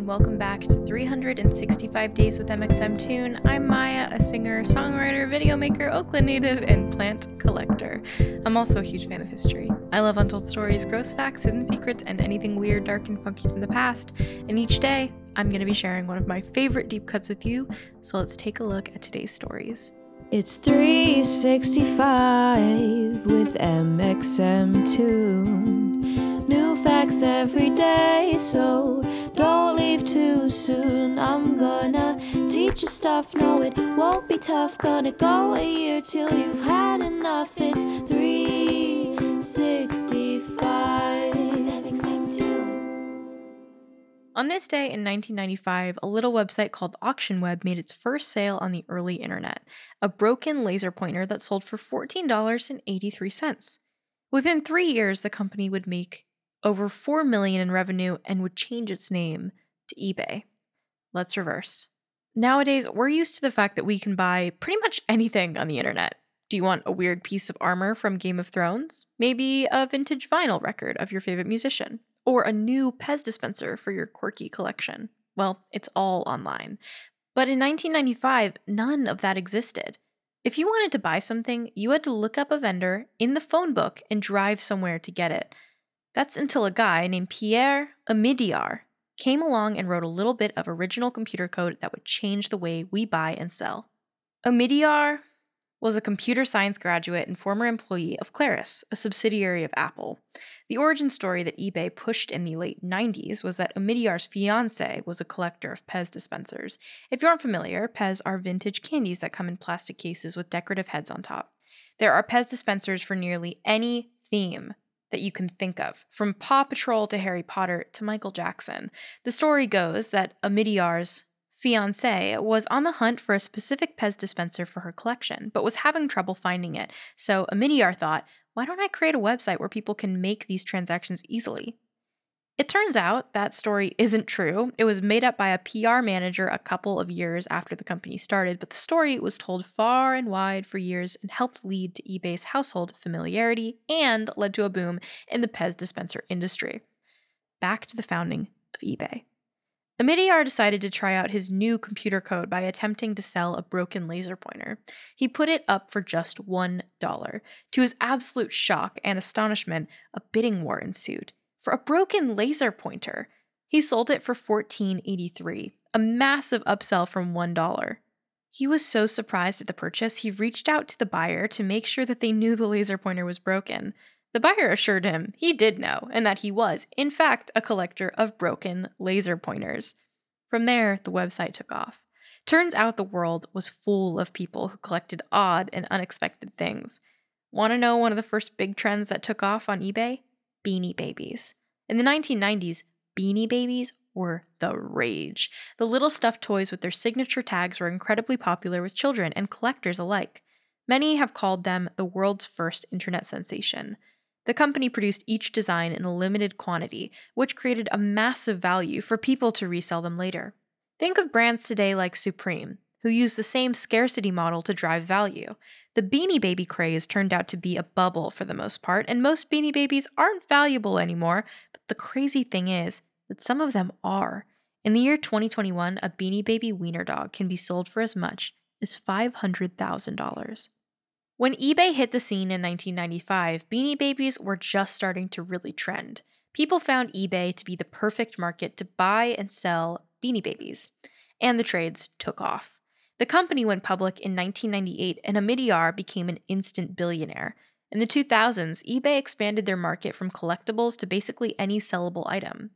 And welcome back to 365 Days with mxmtoon. I'm Maya, a singer, songwriter, video maker, Oakland native, and plant collector. I'm also a huge fan of history. I love untold stories, gross facts, hidden secrets, and anything weird, dark, and funky from the past. And each day, I'm going to be sharing one of my favorite deep cuts with you. So let's take a look at today's stories. It's 365 with mxmtoon. New facts every day, so don't leave too soon. I'm gonna teach you stuff, no, it won't be tough. Gonna go a year till you've had enough. It's 365. On this day in 1995, a little website called AuctionWeb made its first sale on the early internet a broken laser pointer that sold for $14.83. Within three years, the company would make over 4 million in revenue and would change its name to eBay. Let's reverse. Nowadays, we're used to the fact that we can buy pretty much anything on the internet. Do you want a weird piece of armor from Game of Thrones? Maybe a vintage vinyl record of your favorite musician? Or a new Pez dispenser for your quirky collection? Well, it's all online. But in 1995, none of that existed. If you wanted to buy something, you had to look up a vendor in the phone book and drive somewhere to get it. That's until a guy named Pierre Omidyar came along and wrote a little bit of original computer code that would change the way we buy and sell. Omidyar was a computer science graduate and former employee of Claris, a subsidiary of Apple. The origin story that eBay pushed in the late 90s was that Omidyar's fiance was a collector of Pez dispensers. If you aren't familiar, Pez are vintage candies that come in plastic cases with decorative heads on top. There are Pez dispensers for nearly any theme that you can think of, from Paw Patrol to Harry Potter to Michael Jackson. The story goes that Omidyar's fiance was on the hunt for a specific Pez dispenser for her collection, but was having trouble finding it. So Omidyar thought, why don't I create a website where people can make these transactions easily? It turns out that story isn't true. It was made up by a PR manager a couple of years after the company started, but the story was told far and wide for years and helped lead to eBay's household familiarity and led to a boom in the Pez dispenser industry. Back to the founding of eBay. Omidyar decided to try out his new computer code by attempting to sell a broken laser pointer. He put it up for just $1. To his absolute shock and astonishment, a bidding war ensued for a broken laser pointer. He sold it for $14.83, a massive upsell from $1. He was so surprised at the purchase, he reached out to the buyer to make sure that they knew the laser pointer was broken. The buyer assured him he did know and that he was, in fact, a collector of broken laser pointers. From there, the website took off. Turns out the world was full of people who collected odd and unexpected things. Want to know one of the first big trends that took off on eBay? Beanie Babies. In the 1990s, Beanie Babies were the rage. The little stuffed toys with their signature tags were incredibly popular with children and collectors alike. Many have called them the world's first internet sensation. The company produced each design in a limited quantity, which created a massive value for people to resell them later. Think of brands today like Supreme, who use the same scarcity model to drive value. The Beanie Baby craze turned out to be a bubble for the most part, and most Beanie Babies aren't valuable anymore, but the crazy thing is that some of them are. In the year 2021, a Beanie Baby wiener dog can be sold for as much as $500,000. When eBay hit the scene in 1995, Beanie Babies were just starting to really trend. People found eBay to be the perfect market to buy and sell Beanie Babies, and the trades took off. The company went public in 1998 and Omidyar became an instant billionaire. In the 2000s, eBay expanded their market from collectibles to basically any sellable item.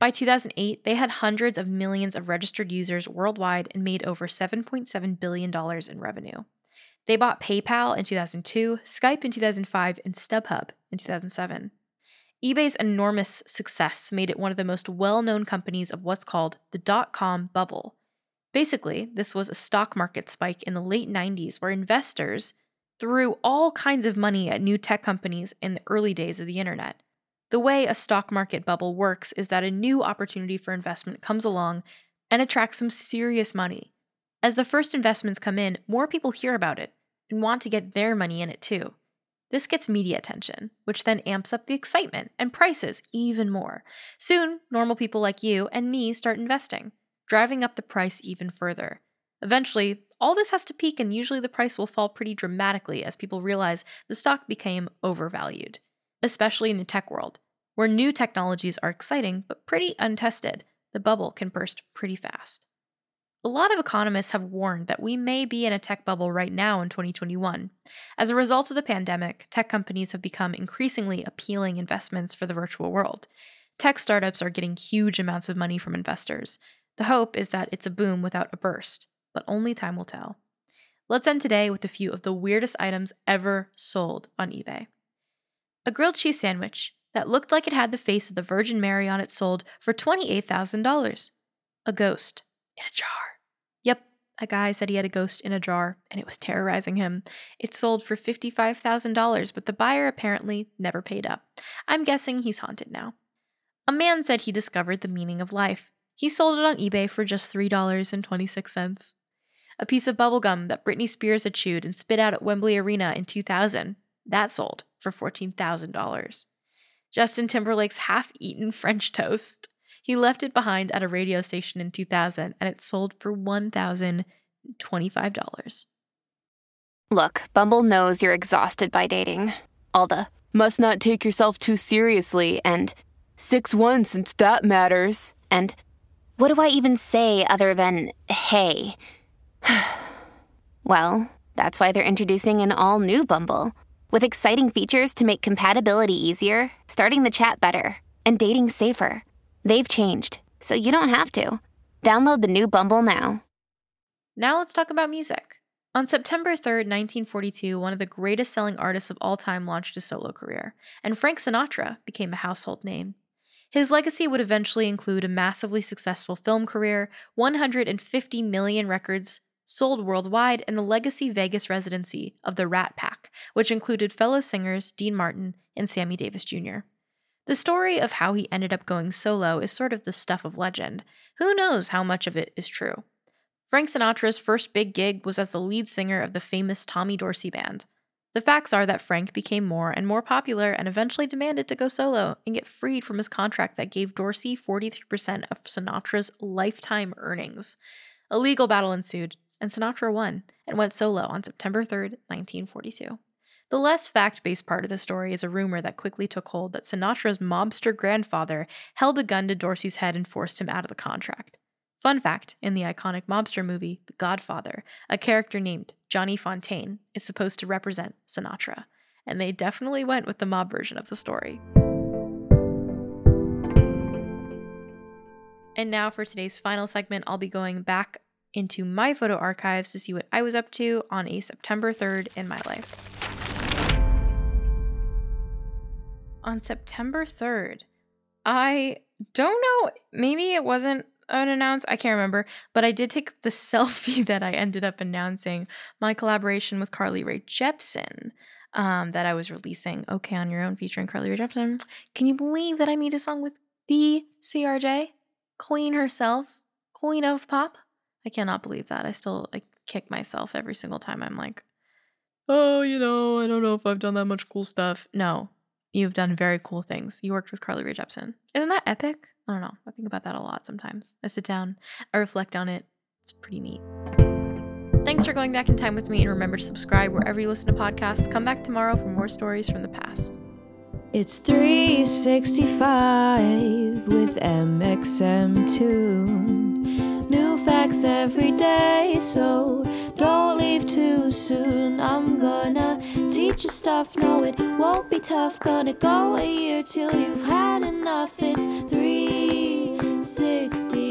By 2008, they had hundreds of millions of registered users worldwide and made over $7.7 billion in revenue. They bought PayPal in 2002, Skype in 2005, and StubHub in 2007. eBay's enormous success made it one of the most well known companies of what's called the dot com bubble. Basically, this was a stock market spike in the late 90s where investors threw all kinds of money at new tech companies in the early days of the internet. The way a stock market bubble works is that a new opportunity for investment comes along and attracts some serious money. As the first investments come in, more people hear about it and want to get their money in it too. This gets media attention, which then amps up the excitement and prices even more. Soon, normal people like you and me start investing, driving up the price even further. Eventually, all this has to peak, and usually the price will fall pretty dramatically as people realize the stock became overvalued, especially in the tech world, where new technologies are exciting but pretty untested. The bubble can burst pretty fast. A lot of economists have warned that we may be in a tech bubble right now in 2021. As a result of the pandemic, tech companies have become increasingly appealing investments for the virtual world. Tech startups are getting huge amounts of money from investors. The hope is that it's a boom without a burst, but only time will tell. Let's end today with a few of the weirdest items ever sold on eBay. A grilled cheese sandwich that looked like it had the face of the Virgin Mary on it sold for $28,000. A ghost in a jar. Yep, a guy said he had a ghost in a jar and it was terrorizing him. It sold for $55,000, but the buyer apparently never paid up. I'm guessing he's haunted now. A man said he discovered the meaning of life. He sold it on eBay for just $3.26. A piece of bubblegum that Britney Spears had chewed and spit out at Wembley Arena in 2000. That sold for $14,000. Justin Timberlake's half eaten French toast. He left it behind at a radio station in 2000 and it sold for $1,025. Look, Bumble knows you're exhausted by dating. All the must not take yourself too seriously and 6 1 since that matters. And what do I even say other than hey? well, that's why they're introducing an all new Bumble with exciting features to make compatibility easier, starting the chat better, and dating safer. They've changed, so you don't have to. Download the new Bumble now. Now let's talk about music. On September 3rd, 1942, one of the greatest selling artists of all time launched a solo career, and Frank Sinatra became a household name. His legacy would eventually include a massively successful film career, 150 million records sold worldwide, and the legacy Vegas residency of the Rat Pack, which included fellow singers Dean Martin and Sammy Davis Jr. The story of how he ended up going solo is sort of the stuff of legend. Who knows how much of it is true? Frank Sinatra's first big gig was as the lead singer of the famous Tommy Dorsey Band. The facts are that Frank became more and more popular and eventually demanded to go solo and get freed from his contract that gave Dorsey 43% of Sinatra's lifetime earnings. A legal battle ensued, and Sinatra won and went solo on September 3, 1942. The less fact based part of the story is a rumor that quickly took hold that Sinatra's mobster grandfather held a gun to Dorsey's head and forced him out of the contract. Fun fact in the iconic mobster movie The Godfather, a character named Johnny Fontane is supposed to represent Sinatra, and they definitely went with the mob version of the story. And now for today's final segment, I'll be going back into my photo archives to see what I was up to on a September 3rd in my life. On September 3rd, I don't know, maybe it wasn't unannounced. I can't remember, but I did take the selfie that I ended up announcing my collaboration with Carly Rae Jepsen. Um, that I was releasing Okay on Your Own featuring Carly Rae Jepsen. Can you believe that I made a song with the CRJ? Queen herself, Queen of Pop? I cannot believe that. I still like kick myself every single time I'm like, oh, you know, I don't know if I've done that much cool stuff. No, you've done very cool things. You worked with Carly Rae Jepsen. Isn't that epic? I don't know. I think about that a lot sometimes. I sit down, I reflect on it. It's pretty neat. Thanks for going back in time with me, and remember to subscribe wherever you listen to podcasts. Come back tomorrow for more stories from the past. It's 365 with mxmtoon. New facts every day, so don't leave too soon. I'm gonna teach you stuff, no, it won't be tough. Gonna go a year till you've had enough. It's 365.